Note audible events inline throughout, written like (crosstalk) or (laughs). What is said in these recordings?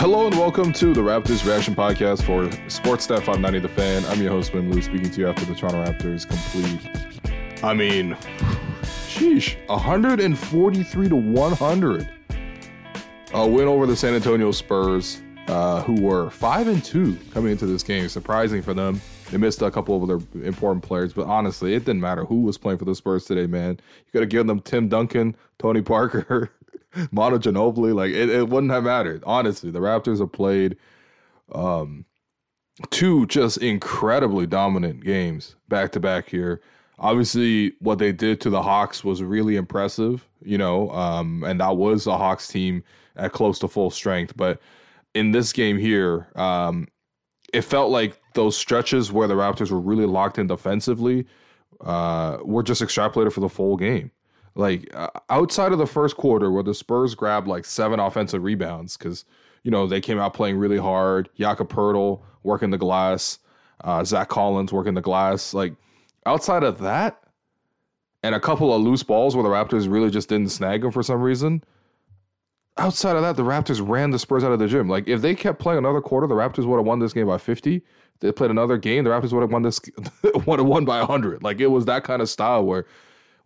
Hello and welcome to the Raptors Reaction Podcast for Sportsnet 590 The Fan. I'm your host, William Lou, speaking to you after the Toronto Raptors complete. I mean, sheesh, 143 to 100. A win over the San Antonio Spurs, uh, who were 5 and 2 coming into this game. Surprising for them. They missed a couple of their important players, but honestly, it didn't matter who was playing for the Spurs today, man. You got to give them Tim Duncan, Tony Parker, (laughs) (laughs) Manu Ginobili. Like it, it wouldn't have mattered. Honestly, the Raptors have played um, two just incredibly dominant games back to back here. Obviously, what they did to the Hawks was really impressive, you know, um, and that was a Hawks team at close to full strength. But in this game here, um, it felt like those stretches where the Raptors were really locked in defensively uh, were just extrapolated for the full game. Like uh, outside of the first quarter, where the Spurs grabbed like seven offensive rebounds because you know they came out playing really hard. Jakob Poeltl working the glass, uh, Zach Collins working the glass. Like outside of that, and a couple of loose balls where the Raptors really just didn't snag them for some reason. Outside of that, the Raptors ran the Spurs out of the gym. Like if they kept playing another quarter, the Raptors would have won this game by fifty. They played another game, the Raptors would have won this (laughs) would have won by hundred. Like it was that kind of style where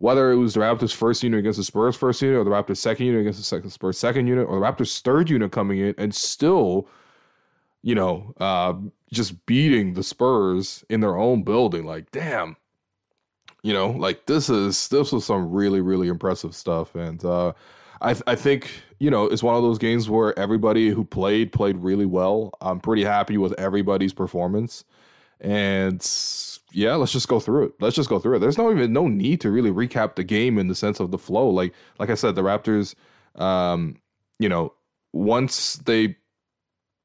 whether it was the Raptors first unit against the Spurs first unit, or the Raptors second unit against the second Spurs second unit, or the Raptors third unit coming in and still, you know, uh, just beating the Spurs in their own building. Like, damn, you know, like this is this was some really really impressive stuff, and uh, I I think you know it's one of those games where everybody who played played really well. I'm pretty happy with everybody's performance, and yeah, let's just go through it. Let's just go through it. There's no even no need to really recap the game in the sense of the flow. Like like I said, the Raptors, um, you know, once they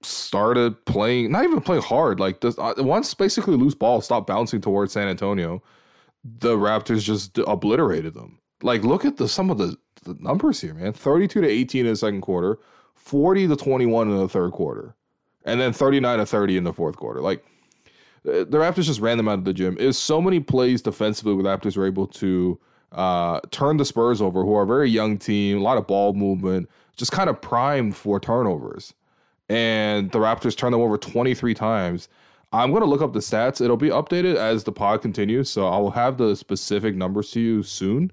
started playing, not even playing hard, like this, uh, once basically loose ball stopped bouncing towards San Antonio, the Raptors just obliterated them. Like look at the some of the, the numbers here, man. 32 to 18 in the second quarter, 40 to 21 in the third quarter, and then 39 to 30 in the fourth quarter. Like the Raptors just ran them out of the gym. It was so many plays defensively where the Raptors were able to uh, turn the Spurs over, who are a very young team, a lot of ball movement, just kind of primed for turnovers. And the Raptors turned them over 23 times. I'm going to look up the stats. It'll be updated as the pod continues. So I will have the specific numbers to you soon.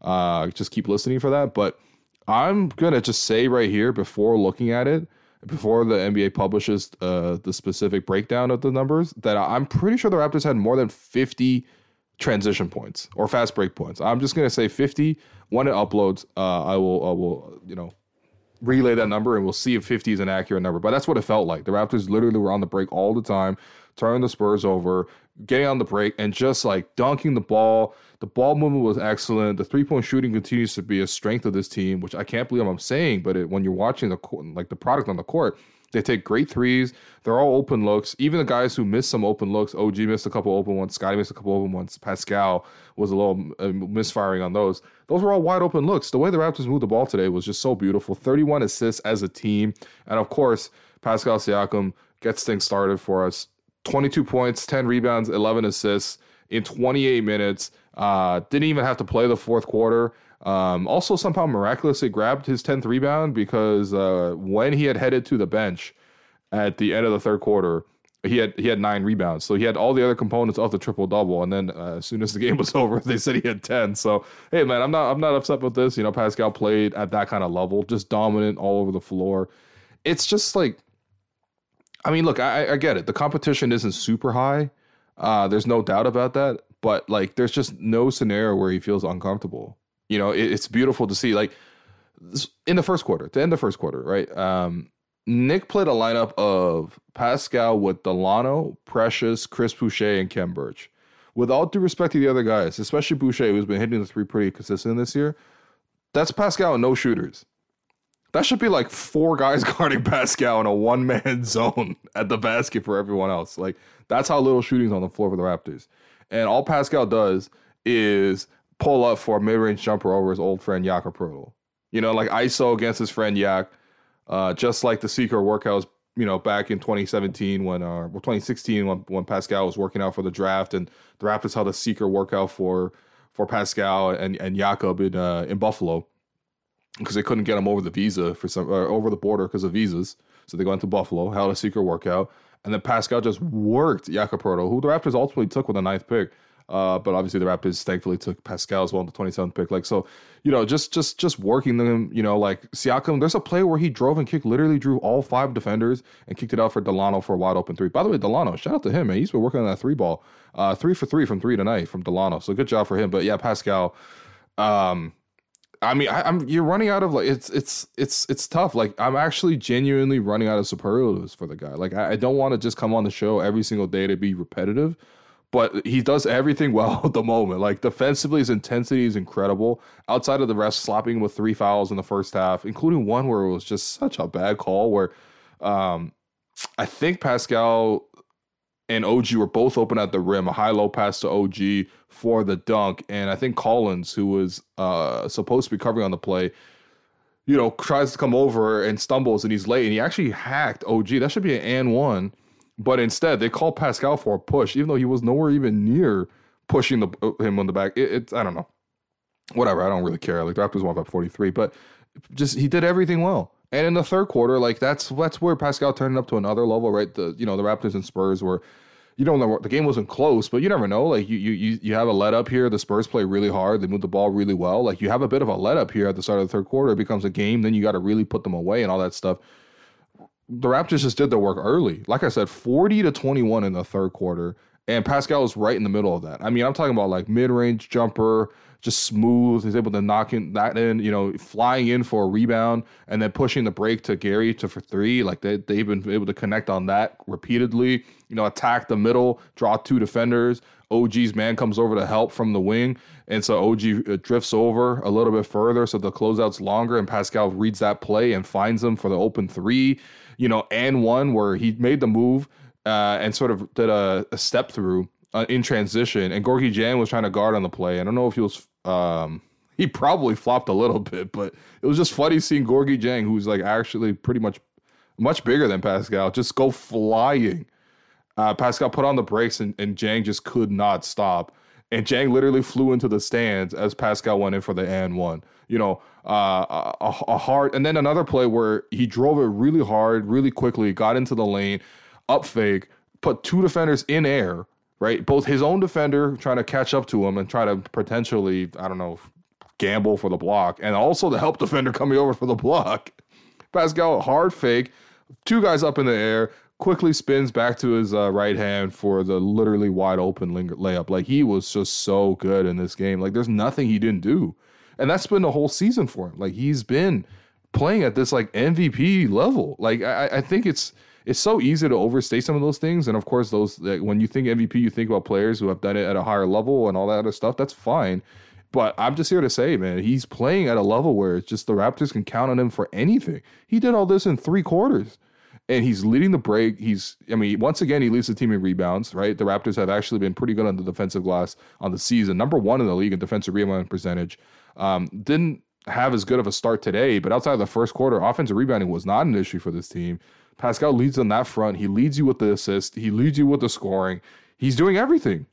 Uh, just keep listening for that. But I'm going to just say right here before looking at it before the NBA publishes uh, the specific breakdown of the numbers that I'm pretty sure the Raptors had more than 50 transition points or fast break points. I'm just gonna say 50. When it uploads, uh, I will I will you know relay that number and we'll see if 50 is an accurate number. But that's what it felt like. The Raptors literally were on the break all the time, turning the Spurs over, getting on the break, and just like dunking the ball. The ball movement was excellent. The three point shooting continues to be a strength of this team, which I can't believe I'm saying. But it, when you're watching the like the product on the court, they take great threes. They're all open looks. Even the guys who missed some open looks, OG missed a couple open ones, Scottie missed a couple open ones, Pascal was a little uh, misfiring on those. Those were all wide open looks. The way the Raptors moved the ball today was just so beautiful. 31 assists as a team. And of course, Pascal Siakam gets things started for us. 22 points, 10 rebounds, 11 assists in 28 minutes. Uh, didn't even have to play the fourth quarter. Um, also, somehow miraculously grabbed his 10th rebound because uh, when he had headed to the bench at the end of the third quarter, he had he had nine rebounds. So he had all the other components of the triple double. And then uh, as soon as the game (laughs) was over, they said he had 10. So hey, man, I'm not I'm not upset with this. You know, Pascal played at that kind of level, just dominant all over the floor. It's just like, I mean, look, I, I get it. The competition isn't super high. Uh, there's no doubt about that. But like, there's just no scenario where he feels uncomfortable. You know, it, it's beautiful to see. Like in the first quarter, to end the first quarter, right? Um, Nick played a lineup of Pascal with Delano, Precious, Chris Boucher, and Khem Birch. With all due respect to the other guys, especially Boucher, who's been hitting the three pretty consistent this year, that's Pascal and no shooters. That should be like four guys (laughs) guarding Pascal in a one man (laughs) zone at the basket for everyone else. Like that's how little shooting's on the floor for the Raptors. And all Pascal does is pull up for a mid range jumper over his old friend Jakob Poeltl. You know, like ISO against his friend Yak, uh, just like the secret workouts, you know, back in 2017 when, uh, 2016 when, when Pascal was working out for the draft and the Raptors held a secret workout for for Pascal and and Jakob in uh, in Buffalo because they couldn't get him over the visa for some uh, over the border because of visas. So they go into Buffalo, held a secret workout, and then Pascal just worked Poeltl, who the Raptors ultimately took with a ninth pick. Uh, but obviously the Raptors thankfully took Pascal as well, in the 27th pick. Like so, you know, just just just working them. You know, like Siakam. There's a play where he drove and kicked, literally drew all five defenders and kicked it out for Delano for a wide open three. By the way, Delano, shout out to him, man. He's been working on that three ball, uh, three for three from three tonight from Delano. So good job for him. But yeah, Pascal. Um, I mean, I, am you're running out of like it's it's it's it's tough. Like I'm actually genuinely running out of superlatives for the guy. Like I, I don't want to just come on the show every single day to be repetitive but he does everything (laughs) well at the moment. Like defensively, his intensity is incredible. Outside of the rest, slapping with three fouls in the first half, including one where it was just such a bad call. Where um, I think Pascal and OG were both open at the rim, a high low pass to OG for the dunk, and I think Collins, who was uh, supposed to be covering on the play, you know, tries to come over and stumbles, and he's late, and he actually hacked OG. That should be an and one but instead, they called Pascal for a push, even though he was nowhere even near pushing the, uh, him on the back. It, it's I don't know, whatever. I don't really care. Like the Raptors won by 43, but just he did everything well. And in the third quarter, like that's that's where Pascal turned up to another level, right? The you know the Raptors and Spurs were, you don't know the game wasn't close, but you never know. Like you you you have a let up here. The Spurs play really hard. They move the ball really well. Like you have a bit of a let up here at the start of the third quarter. It becomes a game. Then you got to really put them away and all that stuff the Raptors just did their work early. Like I said, 40 to 21 in the third quarter. And Pascal was right in the middle of that. I mean, I'm talking about like mid range jumper, just smooth. He's able to knock in that in, you know, flying in for a rebound and then pushing the break to Gary to for three. Like they, they've been able to connect on that repeatedly, you know, attack the middle, draw two defenders. OG's man comes over to help from the wing. And so OG uh, drifts over a little bit further. So the closeout's longer and Pascal reads that play and finds him for the open three you know, and one where he made the move uh, and sort of did a, a step through uh, in transition, and Gorgui Dieng was trying to guard on the play. I don't know if he was. Um, he probably flopped a little (laughs) bit, but it was just funny seeing Gorgui Dieng, who's like actually pretty much much bigger than Pascal, just go flying. Uh, Pascal put on the brakes, and, and Dieng just could not stop. And Dieng literally flew into the stands as Pascal went in for the and one you know, uh, a, a hard, and then another play where he drove it really hard, really quickly, got into the lane, up fake, put two defenders in air, right? Both his own defender trying to catch up to him and try to potentially, I don't know, gamble for the block, and also the help defender coming over for the block. Pascal hard fake, two guys up in the air, quickly spins back to his uh, right hand for the literally wide open layup. Like he was just so good in this game. Like there's nothing he didn't do and that's been the whole season for him. Like he's been playing at this like MVP level. Like I, I think it's it's so easy to overstate some of those things, and of course those like, when you think MVP, you think about players who have done it at a higher level and all that other stuff. That's fine. But I'm just here to say, man, he's playing at a level where it's just the Raptors can count on him for anything. He did all this in three quarters and he's leading the break. He's, I mean, once again, he leads the team in rebounds, right? The Raptors have actually been pretty good on the defensive glass on the season, number one in the league in defensive rebound percentage. Um, didn't have as good of a start today, but outside of the first quarter, offensive rebounding was not an issue for this team. Pascal leads on that front. He leads you with the assist. He leads you with the scoring. He's doing everything.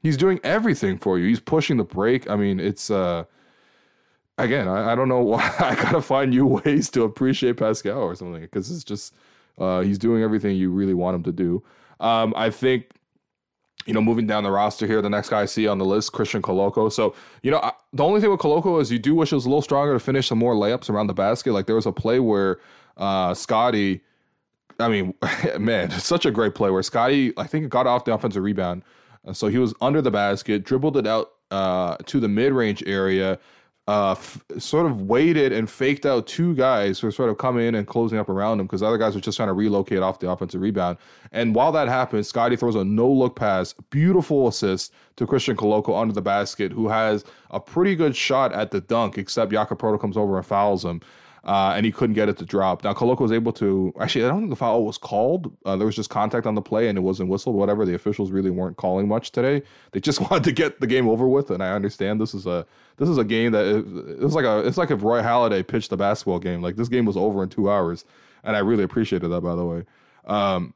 He's doing everything for you. He's pushing the break. I mean, it's uh again, I, I don't know why (laughs) I gotta find new ways to appreciate Pascal or something because it's just uh, he's doing everything you really want him to do. Um, I think you know, moving down the roster here, the next guy I see on the list, Christian Koloko. So, you know, I, the only thing with Koloko is you do wish it was a little stronger to finish some more layups around the basket. Like there was a play where uh, Scottie, I mean, (laughs) man, such a great play where Scottie, I think, got off the offensive rebound. Uh, so he was under the basket, dribbled it out uh, to the mid range area, uh, f- sort of waited and faked out two guys who were sort of coming in and closing up around him because other guys were just trying to relocate off the offensive rebound. And while that happens, Scottie throws a no look pass, beautiful assist to Christian Koloko under the basket, who has a pretty good shot at the dunk, except Jakob Poeltl comes over and fouls him uh, and he couldn't get it to drop. Now Koloko was able to actually. I don't think the foul was called. Uh, there was just contact on the play, and it wasn't whistled. Whatever. The officials really weren't calling much today. They just (laughs) wanted to get the game over with, and I understand this is a this is a game that it, it's like a it's like if Roy Halladay pitched a basketball game. Like this game was over in two hours, and I really appreciated that. By the way, um,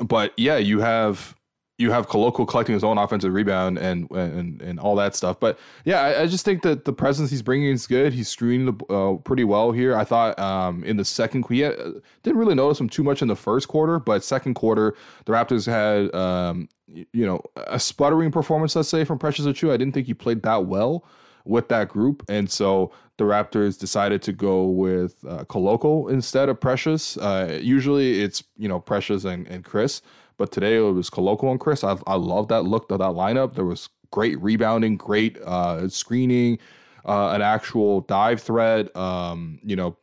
but yeah, you have you have Koloko collecting his own offensive rebound and and and all that stuff. But yeah, I, I just think that the presence he's bringing is good. He's screening the uh, pretty well here. I thought um, in the second he didn't really notice him too much in the first quarter, but second quarter the Raptors had um, you know a sputtering performance, let's say, from Precious Achiuwa. I didn't think he played that well with that group, and so the Raptors decided to go with uh, instead of Precious. Uh, usually it's you know Precious and, and Chris. But today it was Koloko and Chris. I, I love that look of that lineup. There was great rebounding, great uh, screening, uh, an actual dive threat. Um, you know,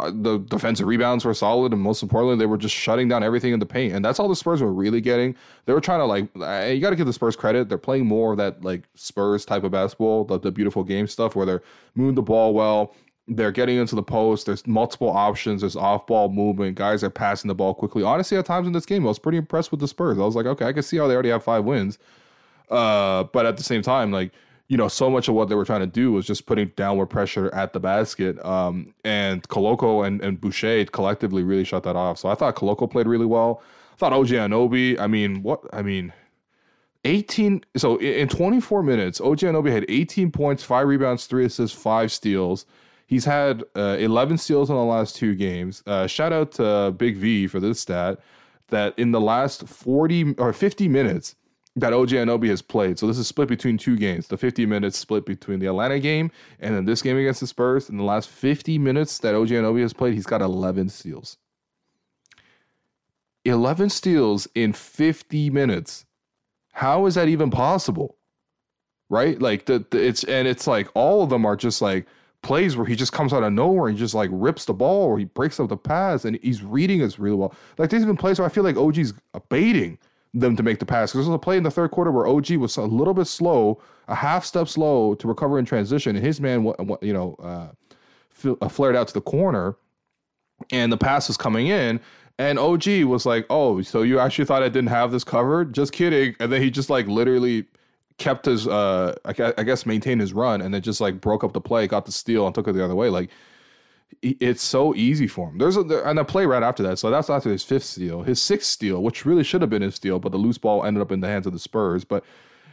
uh, the defensive rebounds were solid, and most importantly, they were just shutting down everything in the paint. And that's all the Spurs were really getting. They were trying to like, you got to give the Spurs credit. They're playing more of that like Spurs type of basketball, the, the beautiful game stuff, where they're moving the ball well they're getting into the post. There's multiple options. There's off ball movement. Guys are passing the ball quickly. Honestly, at times in this game, I was pretty impressed with the Spurs. I was like, okay, I can see how they already have five wins. Uh, but at the same time, like, you know, so much of what they were trying to do was just putting downward pressure at the basket. Um, and Koloko and, and Boucher collectively really shut that off. So I thought Koloko played really well. I thought OG Anunoby, I mean, what, I mean, 18 so in 24 minutes og anunoby had 18 points 5 rebounds 3 assists 5 steals He's had uh, 11 steals in the last two games. Uh, shout out to Big V for this stat that in the last 40 or 50 minutes that OG Anunoby has played. So this is split between two games. The 50 minutes split between the Atlanta game and then this game against the Spurs. In the last 50 minutes that OG Anunoby has played, he's got 11 steals. 11 steals in 50 minutes. How is that even possible? Right? Like the, the it's and it's like all of them are just like plays where he just comes out of nowhere and just like rips the ball or he breaks up the pass and he's reading us really well. Like there's even plays where I feel like OG's baiting them to make the pass. Because there's a play in the third quarter where OG was a little bit slow, a half step slow to recover in transition, and his man, you know, uh, uh, flared out to the corner, and the pass was coming in. And OG was like, "Oh, so you actually thought I didn't have this covered? Just kidding." And then he just like literally kept his uh I, guess maintained his run and then just like broke up the play, got the steal and took it the other way. Like it's so easy for him. There's a and a play right after that. So that's after his fifth steal, his sixth steal, which really should have been his steal, but the loose ball ended up in the hands of the Spurs. But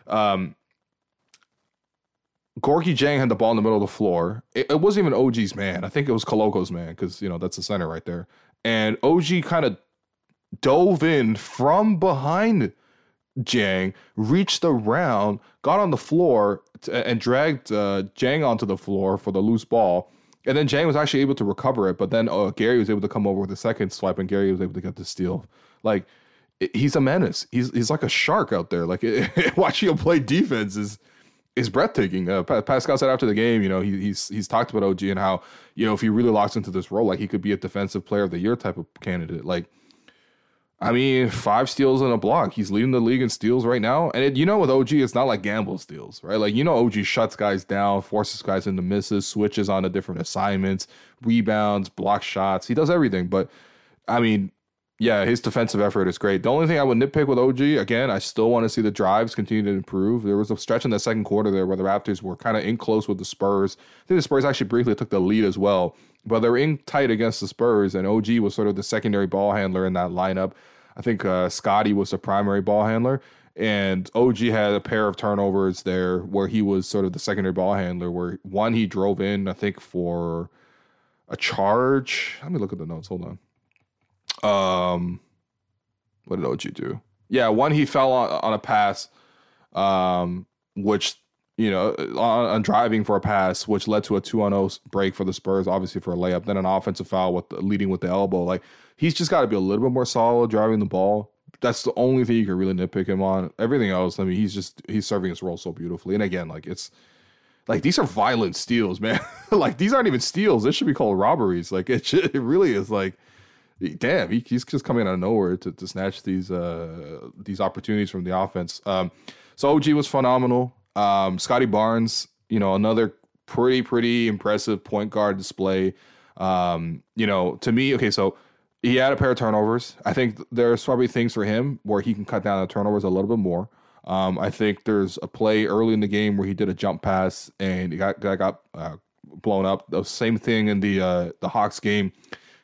um Gorgui Dieng had the ball in the middle of the floor. It, it wasn't even OG's man. I think it was Koloko's man because you know that's the center right there. And OG kind of dove in from behind Dieng, reached around, got on the floor, t- and dragged uh, Dieng onto the floor for the loose ball. And then Dieng was actually able to recover it, but then uh, Gary was able to come over with a second swipe, and Gary was able to get the steal. Like he's a menace. He's he's like a shark out there. Like (laughs) watching him play defense is is breathtaking. Uh, Pascal said after the game, you know, he, he's he's talked about OG and how you know if he really locks into this role, like he could be a defensive player of the year type of candidate. Like I mean, five steals in a block. He's leading the league in steals right now. And it, you know, with OG, it's not like gamble steals, right? Like, you know, OG shuts guys down, forces guys into misses, switches on to different assignments, rebounds, block shots. He does everything. But I mean, yeah, his defensive effort is great. The only thing I would nitpick with OG, again, I still want to see the drives continue to improve. There was a stretch in the second quarter there where the Raptors were kind of in close with the Spurs. I think the Spurs actually briefly took the lead as well, but they were in tight against the Spurs, and OG was sort of the secondary ball handler in that lineup. I think uh, Scottie was the primary ball handler, and OG had a pair of turnovers there where he was sort of the secondary ball handler. Where one he drove in, I think for a charge. Let me look at the notes. Hold on. Um, what did OG do? Yeah, one he fell on, on a pass, um, which you know, on, on, driving for a pass, which led to a two on zero oh break for the Spurs, obviously for a layup. Then an offensive foul with the, leading with the elbow. Like he's just got to be a little bit more solid driving the ball. That's the only thing you can really nitpick him on. Everything else, I mean, he's just he's serving his role so beautifully. And again, like it's like these are violent steals, (laughs) man. like these aren't even steals. This should be called robberies. Like it, should, it really is like damn, he, he's just coming out of nowhere to, to snatch these uh, these opportunities from the offense. Um, so OG was phenomenal. Um, Scottie Barnes, you know, another pretty pretty impressive point guard display. Um, you know, to me, okay, so he had a pair of turnovers. I think there's probably things for him where he can cut down the turnovers a little bit more. Um, I think there's a play early in the game where he did a jump pass and he got got, uh, blown up. The same thing in the uh, the Hawks game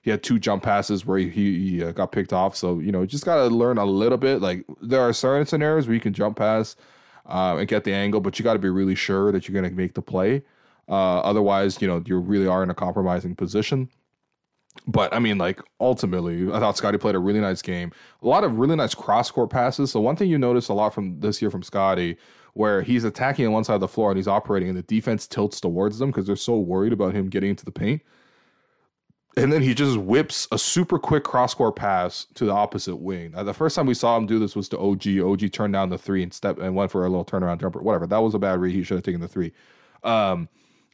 he had two jump passes where he, he uh, got picked off. So you know, just got to learn a little bit. Like there are certain scenarios where you can jump pass uh, and get the angle, but you got to be really sure that you're going to make the play. Uh, otherwise, you know, you really are in a compromising position. But I mean, like ultimately, I thought Scottie played a really nice game. A lot of really nice cross court passes. So one thing you notice a lot from this year from Scottie, where he's attacking on one side of the floor and he's operating, and the defense tilts towards them because they're so worried about him getting into the paint. And then he just whips a super quick cross court pass to the opposite wing. Now, the first time we saw him do this was to OG. OG turned down the three and step and went for a little turnaround jumper. Whatever. That was a bad read. He should have taken the three. Um,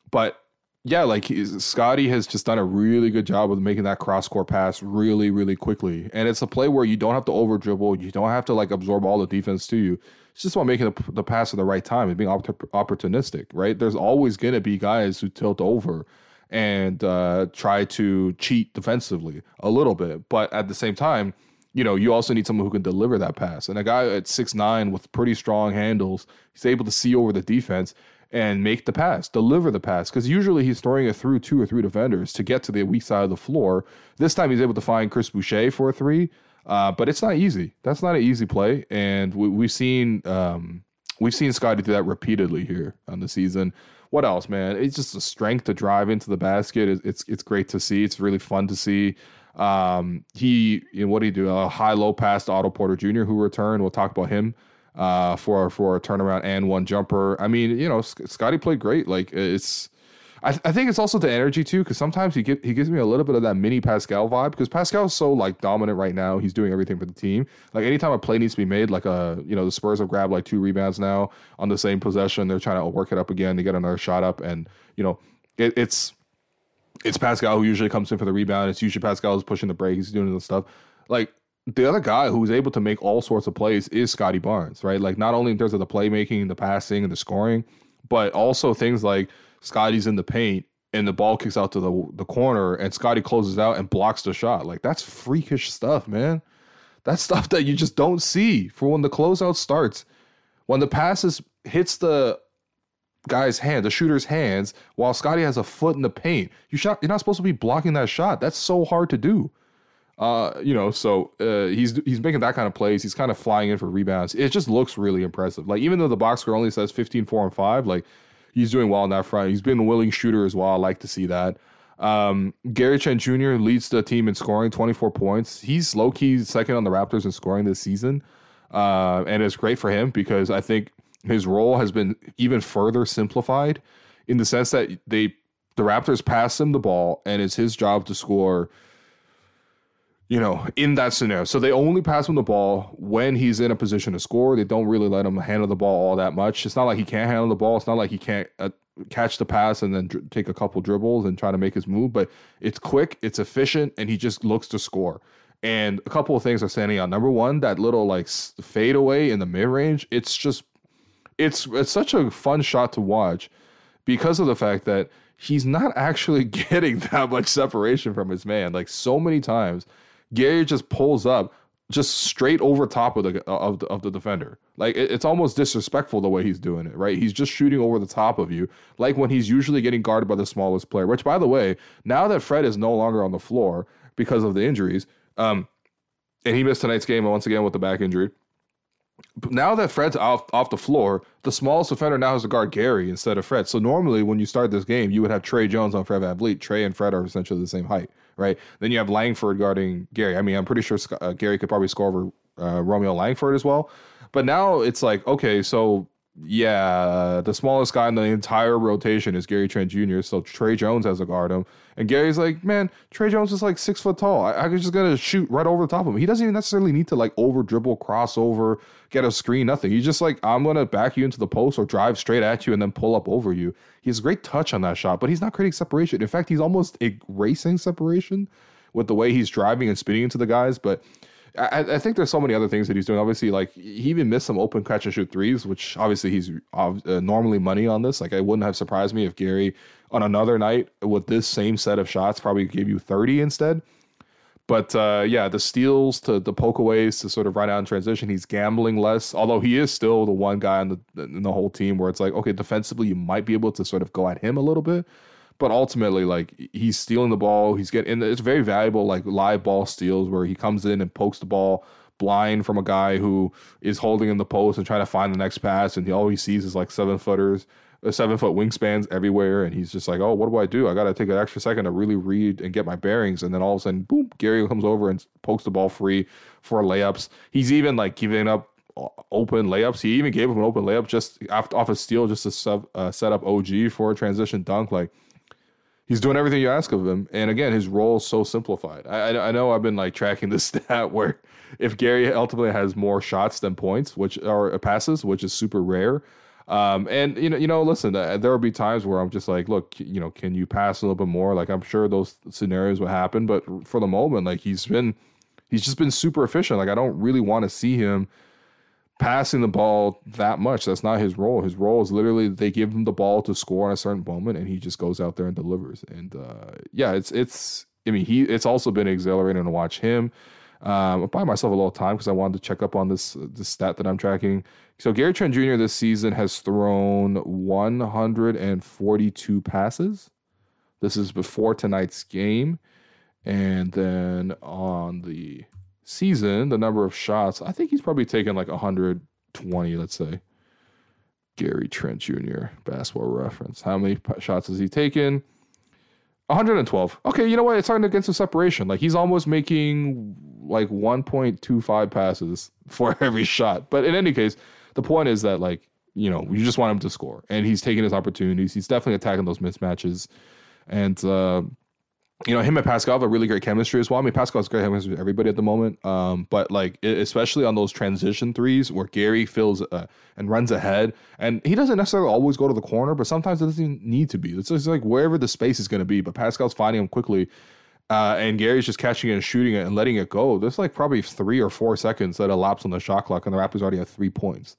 but yeah, like Scottie has just done a really good job of making that cross court pass really, really quickly. And it's a play where you don't have to over dribble, you don't have to like absorb all the defense to you. It's just about making the, the pass at the right time and being opportunistic, right? There's always going to be guys who tilt over and uh, try to cheat defensively a little bit, but at the same time, you know, you also need someone who can deliver that pass. And a guy at six nine with pretty strong handles, he's able to see over the defense and make the pass, deliver the pass. Because usually he's throwing it through two or three defenders to get to the weak side of the floor. This time he's able to find Chris Boucher for a three, uh, but it's not easy. That's not an easy play, and we, have seen um, we've seen Scottie do that repeatedly here on the season. What else, man? It's just a strength to drive into the basket. It's it's, it's great to see. It's really fun to see. Um, he, you know, what did he do? A high low pass to Otto Porter Jr., who returned. We'll talk about him uh, for for a turnaround and one jumper. I mean, you know, Scottie played great. Like it's, I, I think it's also the energy too, because sometimes he get, he gives me a little bit of that mini Pascal vibe. Because Pascal is so like dominant right now. He's doing everything for the team. Like anytime a play needs to be made, like a uh, you know the Spurs have grabbed like two rebounds now on the same possession. They're trying to work it up again to get another shot up, and you know it, it's it's Pascal who usually comes in for the rebound. It's usually Pascal who's pushing the break. He's doing the stuff. Like the other guy who's able to make all sorts of plays is Scottie Barnes, right? Like not only in terms of the playmaking, the passing, and the scoring, but also things like Scottie's in the paint and the ball kicks out to the the corner and Scottie closes out and blocks the shot. Like that's freakish stuff, man. That's (laughs) stuff that you just don't see for when the closeout starts. When the passes hits the guy's hand, the shooter's hands, while Scottie has a foot in the paint. You shot you're not supposed to be blocking that shot. That's so hard to do. Uh, you know, so uh, he's he's making that kind of plays. He's kind of flying in for rebounds. It just looks really impressive. Like even though the box score only says 15, 4, and 5, like he's doing well on that front. He's been a willing shooter as well. I like to see that. Um, Gary Trent Jr. leads the team in scoring, 24 points. He's low key second on the Raptors in scoring this season. Uh, and it's great for him because I think his role has been even further simplified in the sense that they the Raptors pass him the ball and it's his job to score you know, in that scenario. So they only pass him the ball when he's in a position to score. They don't really let him handle the ball all that much. It's not like he can't handle the ball. It's not like he can't uh, catch the pass and then dr- take a couple dribbles and try to make his move, but it's quick, it's efficient, and he just looks to score. And a couple of things are standing out. Number one, that little like fade away in the mid range. It's just, it's it's such a fun shot to watch because of the fact that he's not actually (laughs) getting that much separation from his man. Like so many times, Gary just pulls up just straight over top of the of the, of the defender. Like it, it's almost disrespectful the way he's doing it, right? He's just shooting over the top of you, like when he's usually getting guarded by the smallest player. Which, by the way, now that Fred is no longer on the floor because of the injuries, um, and he missed tonight's game once again with the back injury now that Fred's off off the floor, the smallest defender now has to guard Gary instead of Fred. So normally, when you start this game, you would have Tre Jones on Fred VanVleet. Tre and Fred are essentially the same height, right? Then you have Langford guarding Gary. I mean, I'm pretty sure uh, Gary could probably score over uh, Romeo Langford as well. But now it's like, okay, so yeah, the smallest guy in the entire rotation is Gary Trent Jr. So Tre Jones has to guard him. And Gary's like, man, Tre Jones is like six foot tall. I, I just gonna shoot right over the top of him. He doesn't even necessarily need to like over dribble, crossover, get a screen, nothing. He's just like, I'm gonna back you into the post or drive straight at you and then pull up over you. He has great touch on that shot, but he's not creating separation. In fact, he's almost erasing separation with the way he's driving and spinning into the guys. But I, I, think there's so many other things that he's doing. Obviously, like he even missed some open catch and shoot threes, which obviously he's uh, normally money on this. Like it wouldn't have surprised me if Gary on another night with this same set of shots probably gave you 30 instead. But uh, yeah, the steals to the pokeaways to sort of run out in transition, he's gambling less. Although he is still the one guy in the in the whole team where it's like, okay, defensively you might be able to sort of go at him a little bit, but ultimately, like he's stealing the ball. He's getting it's very valuable, like live ball steals where he comes in and pokes the ball blind from a guy who is holding in the post and trying to find the next pass, and he all he sees is like seven footers, uh, seven foot wingspans everywhere, and he's just like, oh, what do I do? I got to take an extra second to really read and get my bearings, and then all of a sudden, boom, Gary comes over and pokes the ball free for layups. He's even like giving up open layups. He even gave him an open layup just off a steal, just to sub, uh, set up OG for a transition dunk. Like he's doing everything you ask of him. And again, his role is so simplified. I, I, I know I've been like tracking this (laughs) stat where if Gary ultimately has more shots than points, which are passes, which is super rare. Um, and you know, you know, listen, uh, there will be times where I'm just like, look, you know, can you pass a little bit more? Like I'm sure those scenarios will happen, but for the moment, like he's been, he's just been super efficient. Like I don't really want to see him passing the ball that much. That's not his role. His role is literally they give him the ball to score in a certain moment, and he just goes out there and delivers. And uh, yeah, it's it's. I mean, he. It's also been exhilarating to watch him. Um, I buy myself a little time because I wanted to check up on this this stat that I'm tracking. So Gary Trent Jr. this season has thrown 142 passes. This is before tonight's game, and then on the season, the number of shots, I think he's probably taken like 120, let's say. Gary Trent Jr. basketball reference. How many shots has he taken? 112. Okay, you know what? It's starting to get some separation. Like he's almost making like 1.25 passes (laughs) for every shot. But in any case, the point is that like you know you just want him to score, and he's taking his opportunities. He's definitely attacking those mismatches, and uh, you know, him and Pascal have a really great chemistry as well. I mean, Pascal's great chemistry with everybody at the moment. Um, but like, especially on those transition threes where Gary fills uh, and runs ahead, and he doesn't necessarily always go to the corner, but sometimes it doesn't even need to be. It's just like wherever the space is going to be. But Pascal's finding him quickly, uh, and Gary's just catching it and shooting it and letting it go. There's like probably three or four seconds that elapse on the shot clock, and the Raptors already have three points.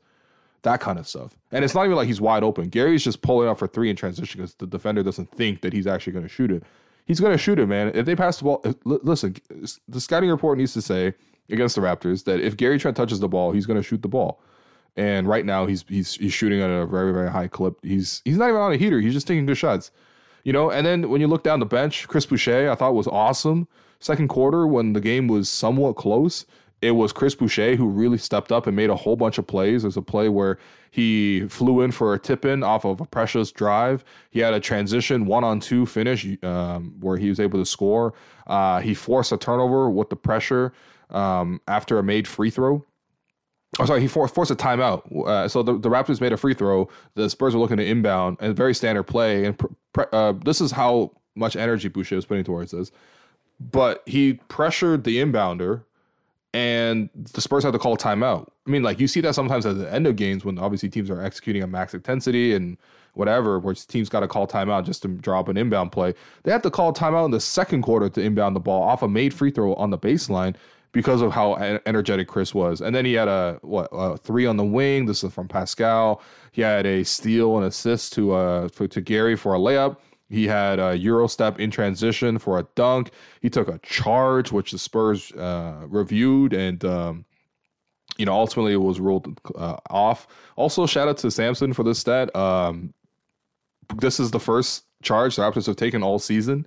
That kind of stuff. And it's not even like he's wide open. Gary's just pulling up for three in transition because the defender doesn't think that he's actually going to shoot it he's going to shoot it, man. If they pass the ball, listen, the scouting report needs to say against the Raptors that if Gary Trent touches the ball, he's going to shoot the ball. And right now, he's he's he's shooting at a very very high clip. He's he's not even on a heater. He's just taking good shots, you know. And then when you look down the bench, Chris Boucher, I thought was awesome. Second quarter, when the game was somewhat close, it was Chris Boucher who really stepped up and made a whole bunch of plays. There's a play where he flew in for a tip in off of a precious drive. He had a transition one on two finish um, where he was able to score. Uh, he forced a turnover with the pressure um, after a made free throw. Oh, sorry, he forced, forced a timeout. Uh, so the, the Raptors made a free throw. The Spurs were looking to inbound, and very standard play. And uh, this is how much energy Boucher was putting towards this. But he pressured the inbounder and the Spurs had to call timeout. I mean, like you see that sometimes at the end of games when obviously teams are executing a max intensity and whatever, where teams got to call timeout just to drop an inbound play. They have to call timeout in the second quarter to inbound the ball off a made free throw on the baseline because of how energetic Chris was. And then he had a what a three on the wing. This is from Pascal. He had a steal and assist to uh to Gary for a layup. He had a Euro step in transition for a dunk. He took a charge, which the Spurs uh, reviewed, and um, you know ultimately it was ruled uh, off. Also, shout out to Samson for this stat. Um, this is the first charge the Raptors have taken all season,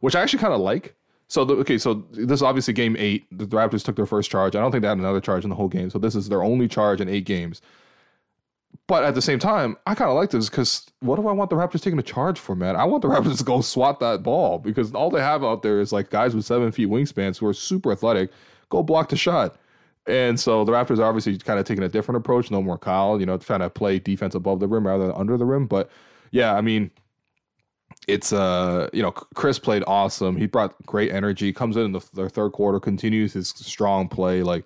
which I actually kind of like. So the, okay, so this is obviously game eight. The Raptors took their first charge. I don't think they had another charge in the whole game. So this is their only charge in eight games. But at the same time, I kind of like this because what do I want the Raptors taking a charge for, man? I want the (laughs) Raptors to go swat that ball because all they have out there is like guys with seven feet wingspans who are super athletic. Go block the shot. And so the Raptors are obviously kind of taking a different approach. No more Kyle, you know, trying to play defense above the rim rather than under the rim. But yeah, I mean, it's uh, you know, Chris played awesome. He brought great energy. Comes in in the, the third quarter, continues his strong play. Like,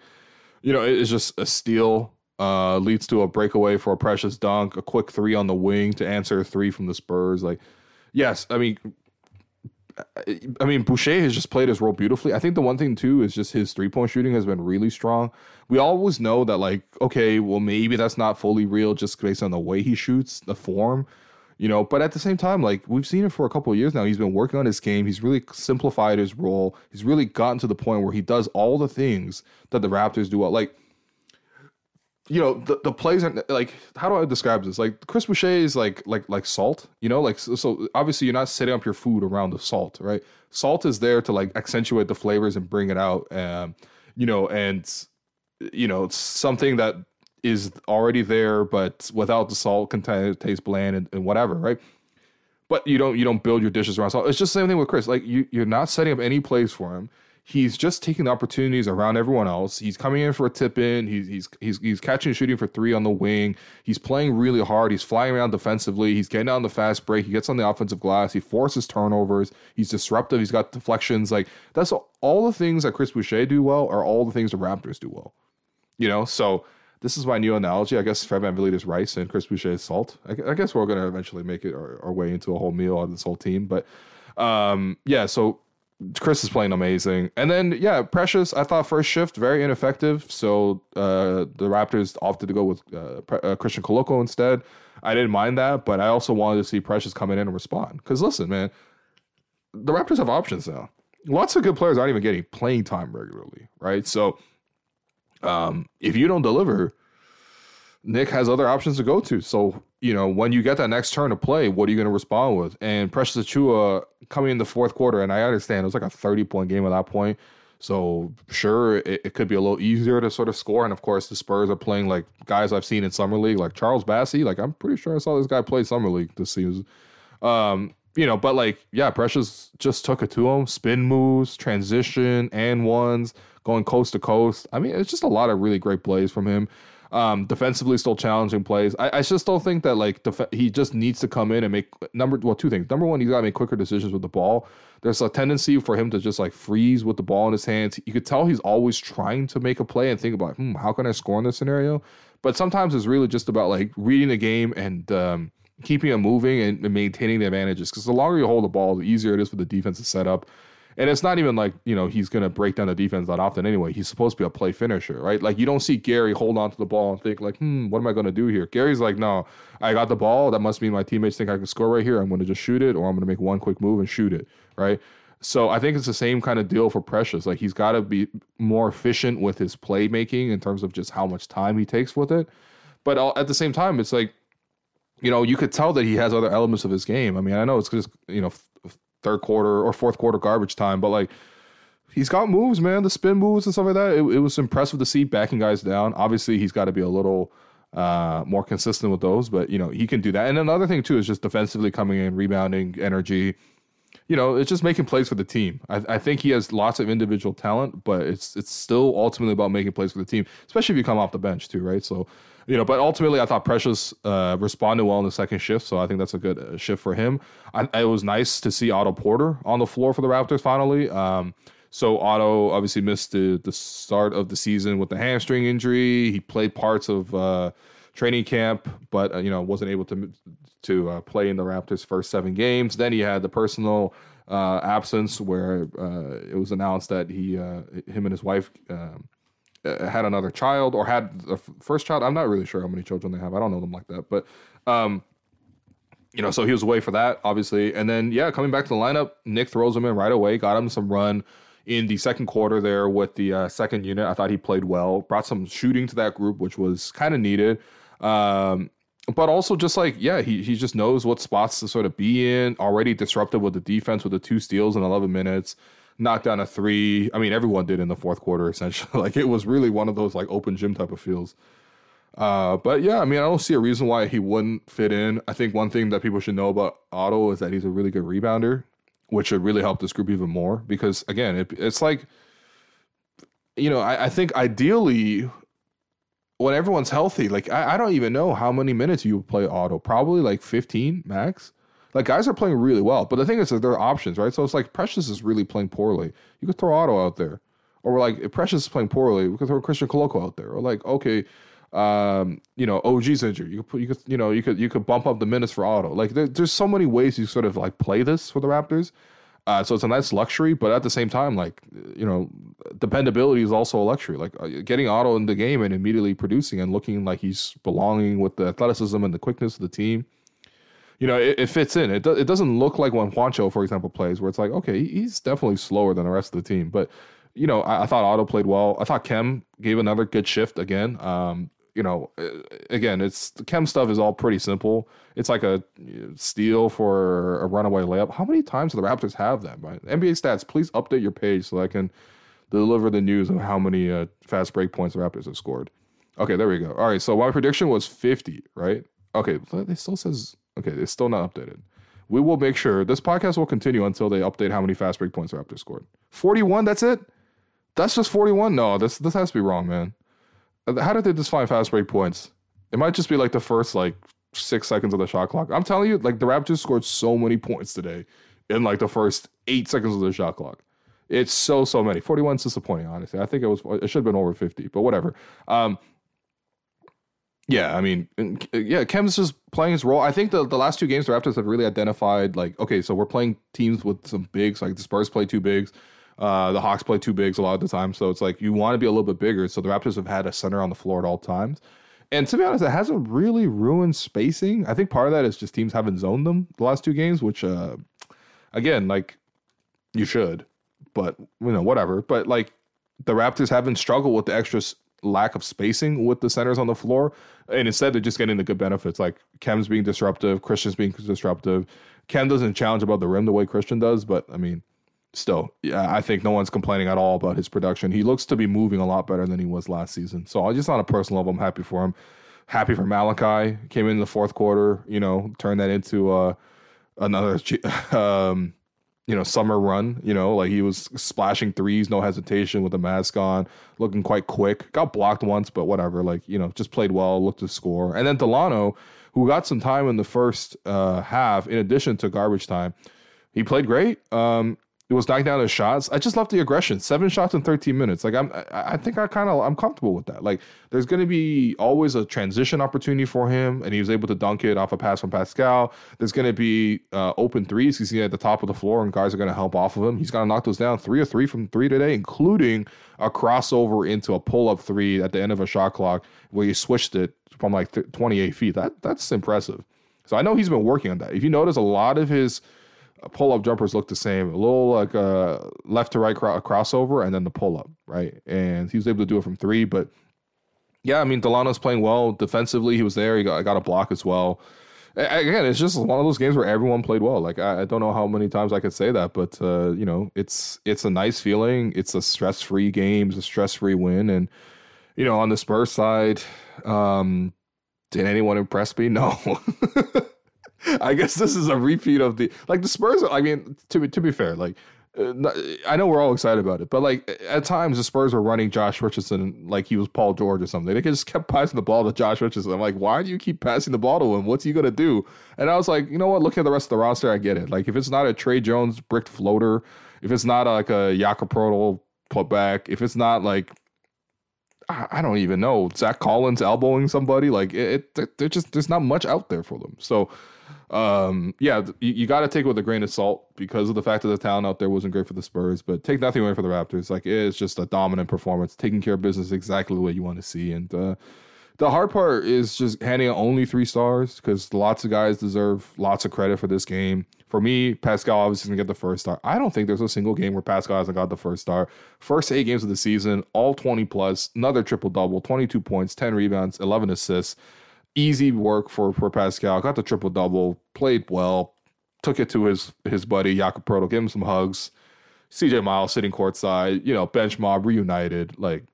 you know, it's just a steal uh, leads to a breakaway for a precious dunk, a quick three on the wing to answer a three from the Spurs. Like, yes, I mean, I mean, Boucher has just played his role beautifully. I think the one thing too is just his three point shooting has been really strong. We always know that, like, okay, well, maybe that's not fully real just based on the way he shoots, the form, you know. But at the same time, like, we've seen it for a couple of years now. He's been working on his game. He's really simplified his role. He's really gotten to the point where he does all the things that the Raptors do well. Like, you know the, the plays are like how do I describe this? Like Chris Boucher is like like like salt, you know, like so, so obviously you're not setting up your food around the salt, right? Salt is there to like accentuate the flavors and bring it out, um, you know, and you know it's something that is already there, but without the salt can t- taste bland and, and whatever, right? But you don't you don't build your dishes around salt. It's just the same thing with Chris. Like you you're not setting up any plays for him he's just taking the opportunities around everyone else. He's coming in for a tip in. He's he's he's he's catching and shooting for three on the wing. He's playing really hard. He's flying around defensively. He's getting on the fast break. He gets on the offensive glass. He forces turnovers. He's disruptive. He's got deflections. Like that's all the things that Chris Boucher do well are all the things the Raptors do well. You know, so this is my new analogy. I guess Fred VanVleet is rice and Chris Boucher is salt. I, I guess we're going to eventually make it our, our, way into a whole meal on this whole team. But um, yeah, so Chris is playing amazing. And then, yeah, Precious, I thought first shift, very ineffective. So uh, the Raptors opted to go with uh, Pre- uh, Christian Koloko instead. I didn't mind that, but I also wanted to see Precious come in and respond. Because listen, man, the Raptors have options now. Lots of good players aren't even getting playing time regularly, right? So um, if you don't deliver, Nick has other options to go to. So, you know, when you get that next turn to play, what are you going to respond with? And Precious Achiuwa coming in the fourth quarter, and I understand it was like a 30 point game at that point. So, sure, it, it, could be a little easier to sort of score. And of course, the Spurs are playing like guys I've seen in Summer League, like Charles Bassey. Like, I'm pretty sure I saw this guy play Summer League this season. Um, you know, but like, yeah, Precious just took it to him. Spin moves, transition, and ones, going coast to coast. I mean, it's just a lot of really great plays from him. Um, defensively, still challenging plays. I, I just don't think that like def- he just needs to come in and make number well two things. Number one, he's got to make quicker decisions with the ball. There's a tendency for him to just like freeze with the ball in his hands. You could tell he's always trying to make a play and think about, hmm, how can I score in this scenario? But sometimes it's really just about like reading the game and um, keeping it moving and, and maintaining the advantages. Because the longer you hold the ball, the easier it is for the defense to set up. And it's not even like, you know, he's going to break down the defense that often anyway. He's supposed to be a play finisher, right? Like, you don't see Gary hold on to the ball and think, like, hmm, what am I going to do here? Gary's like, no, I got the ball. That must mean my teammates think I can score right here. I'm going to just shoot it, or I'm going to make one quick move and shoot it, right? So I think it's the same kind of deal for Precious. Like, he's got to be more efficient with his playmaking in terms of just how much time he takes with it. But at the same time, it's like, you know, you could tell that he has other elements of his game. I mean, I know it's just, you know, third quarter or fourth quarter garbage time, but like he's got moves, man. The spin moves and stuff like that. It, it was impressive to see backing guys down. Obviously, he's got to be a little uh, more consistent with those, but you know he can do that. And another thing too is just defensively coming in, rebounding, energy. You know, it's just making plays for the team. I, I think he has lots of individual talent, but it's it's still ultimately about making plays for the team, especially if you come off the bench too, right? So you know, but ultimately, I thought Precious uh, responded well in the second shift, so I think that's a good uh, shift for him. I, it was nice to see Otto Porter on the floor for the Raptors finally. Um, so Otto obviously missed the the start of the season with the hamstring injury. He played parts of uh, training camp, but uh, you know wasn't able to to uh, play in the Raptors' first seven games. Then he had the personal uh, absence where uh, it was announced that he uh, him and his wife um, had another child or had the first child. I'm not really sure how many children they have. I don't know them like that, but um, you know, so he was away for that, obviously. And then yeah, coming back to the lineup, Nick throws him in right away, got him some run in the second quarter there with the uh, second unit. I thought he played well, brought some shooting to that group, which was kind of needed. Um, but also just like yeah, he he just knows what spots to sort of be in. Already disrupted with the defense with the two steals in 11 minutes knocked down a three. I mean, everyone did in the fourth quarter, essentially. (laughs) like it was really one of those like open gym type of feels. Uh, but yeah, I mean, I don't see a reason why he wouldn't fit in. I think one thing that people should know about Otto is that he's a really good rebounder, which should really help this group even more. Because again, it, it's like, you know, I, I, think ideally, when everyone's healthy, like I, I don't even know how many minutes you would play Otto. Probably like 15 max. Like guys are playing really well, but the thing is that there are options, right? So it's like Precious is really playing poorly. You could throw Otto out there, or we're like if Precious is playing poorly, we could throw Christian Koloko out there, or like okay, um, you know, OG's injured. You could put, you could, you know, you could, you could bump up the minutes for Otto. Like there, there's so many ways you sort of like play this for the Raptors. Uh, so it's a nice luxury, but at the same time, like you know, dependability is also a luxury. Like uh, getting Otto in the game and immediately producing and looking like he's belonging with the athleticism and the quickness of the team you know, it, it fits in. It, do, it doesn't look like when Juancho, for example, plays, where it's like, okay, he's definitely slower than the rest of the team. But, you know, I, I thought Otto played well. I thought Khem gave another good shift again. Um, you know, again, it's the Khem stuff is all pretty simple. It's like a steal for a runaway layup. How many times do the Raptors have that? Right? NBA stats, please update your page so I can deliver the news of how many uh, fast break points the Raptors have scored. Okay, there we go. All right, so my prediction was 50, right? Okay, it still says okay, it's still not updated. We will make sure this podcast will continue until they update how many fast break points Raptors scored. 41, that's it? That's just 41? No, this this has to be wrong, man. How did they define fast break points? It might just be like the first like six seconds of the shot clock. I'm telling you, like the Raptors scored so many points today in like the first eight seconds of the shot clock. It's so so many. 41 is disappointing, honestly. I think it was it should have been over 50, but whatever. Um, yeah, I mean, yeah, Khem's just playing his role. I think the, the last two games, the Raptors have really identified like, okay, so we're playing teams with some bigs, like the Spurs play two bigs, uh, the Hawks play two bigs a lot of the time. So it's like you want to be a little bit bigger. So the Raptors have had a center on the floor at all times. And to be honest, it hasn't really ruined spacing. I think part of that is just teams haven't zoned them the last two games, which, uh, again, like you should, but you know, whatever. But like the Raptors haven't struggled with the extra lack of spacing with the centers on the floor, and instead they're just getting the good benefits, like Khem's being disruptive, Christian's being disruptive. Kem doesn't challenge above the rim the way Christian does, but I mean, still, yeah, I think no one's complaining at all about his production. He looks to be moving a lot better than he was last season. So I just on a personal level, I'm happy for him. Happy for Malachi. Came in the fourth quarter, you know, turned that into uh, another (laughs) um, you know, summer run. You know, like he was splashing threes, no hesitation with a mask on, looking quite quick. Got blocked once, but whatever. Like, you know, just played well, looked to score. And then Dalano, who got some time in the first uh, half, in addition to garbage time, he played great. Um, it was knocking down his shots. I just love the aggression. Seven shots in 13 minutes. Like I'm, I think I kind of I'm comfortable with that. Like there's going to be always a transition opportunity for him, and he was able to dunk it off a pass from Pascal. There's going to be uh, open threes. He's at the top of the floor, and guys are going to help off of him. He's going to knock those down three or three from three today, including a crossover into a pull up three at the end of a shot clock where he switched it from like 28 feet. That that's impressive. So I know he's been working on that. If you notice, a lot of his pull up jumpers look the same. A little like a left to right cro- crossover and then the pull up, right? And he was able to do it from three. But yeah, I mean, Dalano's playing well defensively. He was there. He got, got a block as well. Again, it's just one of those games where everyone played well. Like I, I don't know how many times I could say that, but uh, you know, it's it's a nice feeling. It's a stress free game. It's a stress free win. And you know, on the Spurs side, um, did anyone impress me? (laughs) No. (laughs) (laughs) I guess this is a repeat of the like the Spurs. I mean, to be to be fair, like uh, I know we're all excited about it, but like at times the Spurs were running Josh Richardson like he was Paul George or something. They just kept passing the ball to Josh Richardson. I'm like, why do you keep passing the ball to him? What's he gonna do? And I was like, you know what? Look at the rest of the roster. I get it. Like if it's not a Tre Jones bricked floater, if it's not like a Jakob Poeltl putback, if it's not like I don't even know Zach Collins elbowing somebody, like it, it, just there's not much out there for them. So um, yeah, you, you got to take it with a grain of salt because of the fact that the talent out there wasn't great for the Spurs. But take nothing away from the Raptors. Like it is just a dominant performance, taking care of business exactly the way you want to see. And uh, the hard part is just handing out only three stars because lots of guys deserve lots of credit for this game. For me, Pascal obviously gonna get the first star. I don't think there's a single game where Pascal hasn't got the first star. First eight games of the season, all 20 plus, another triple double, 22 points, 10 rebounds, 11 assists easy work for for Pascal. Got the triple double, played well, took it to his his buddy Jakob Poeltl, gave him some hugs. CJ Miles sitting courtside, you know, bench mob reunited, like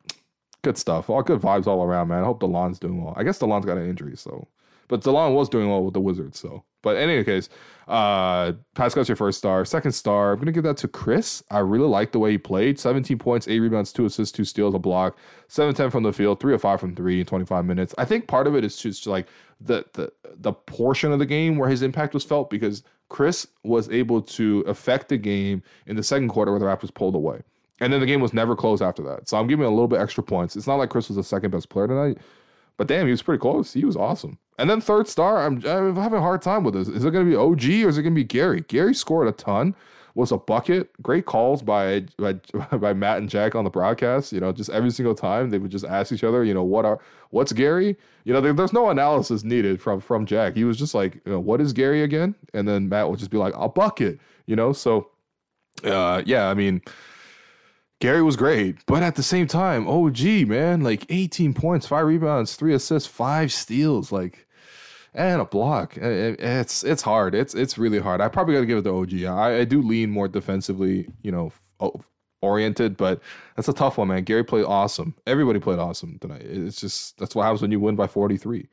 good stuff. All good vibes all around, man. I hope Delon's doing well. I guess Delon's got an injury, so but Delon was doing well with the Wizards, so but in any case, uh, Pascal's your first star. Second star, I'm going to give that to Chris. I really like the way he played. 17 points, 8 rebounds, 2 assists, 2 steals, a block. 7 10 from the field, 3 of 5 from 3 in 25 minutes. I think part of it is just like the, the, the portion of the game where his impact was felt because Chris was able to affect the game in the second quarter where the Raptors pulled away. And then the game was never close after that. So I'm giving a little bit extra points. It's not like Chris was the second best player tonight, but damn, he was pretty close. He was awesome. And then third star, I'm, I'm having a hard time with this. Is it going to be OG or is it going to be Gary? Gary scored a ton, was a bucket. Great calls by, by (laughs) by Matt and Jack on the broadcast. You know, just every single time they would just ask each other, you know, what are what's Gary? You know, there, there's no analysis needed from from Jack. He was just like, you know, what is Gary again? And then Matt would just be like, a bucket. You know, so uh, yeah, I mean Gary was great, but at the same time, OG man, like 18 points, five rebounds, three assists, five steals, like and a block. It's it's hard. It's it's really hard. I probably got to give it to OG. I, I do lean more defensively, you know, oriented, but that's a tough one, man. Gary played awesome. Everybody played awesome tonight. It's just that's what happens when you win by 43.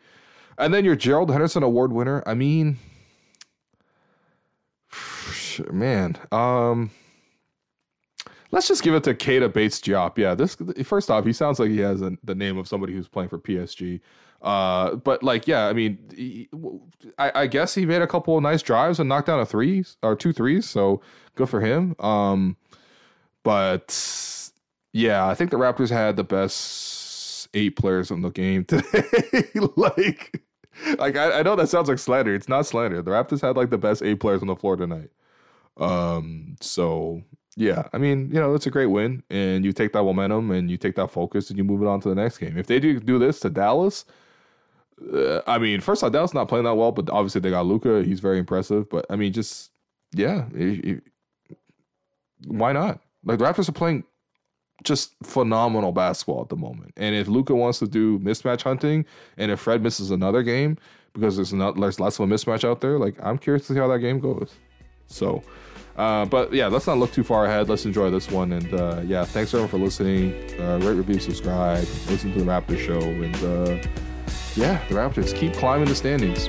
And then your Gerald Henderson Award winner. I mean, (sighs) man, um, let's just give it to Keita Bates Diop. Yeah, this first off, he sounds like he has a, the name of somebody who's playing for PSG. Uh, but like, yeah, I mean, he, I, I, guess he made a couple of nice drives and knocked down a threes or two threes. So good for him. Um, but yeah, I think the Raptors had the best eight players in the game (laughs) today. (laughs) like, like I, I know that sounds like slander. It's not slander. The Raptors had like the best eight players on the floor tonight. Um, so yeah, I mean, you know, it's a great win, and you take that momentum and you take that focus and you move it on to the next game. If they do do this to Dallas, uh, I mean, first off, Dallas not playing that well, but obviously they got Luka. He's very impressive. But I mean, just yeah, it, it, why not? Like the Raptors are playing just phenomenal basketball at the moment. And if Luka wants to do mismatch hunting, and if Fred misses another game because there's not there's less of a mismatch out there, like I'm curious to see how that game goes. So. Uh, but yeah, let's not look too far ahead. Let's enjoy this one. And uh, yeah, thanks everyone for listening. Uh, rate, review, subscribe, listen to the Raptors show, and uh, yeah, the Raptors keep climbing the standings.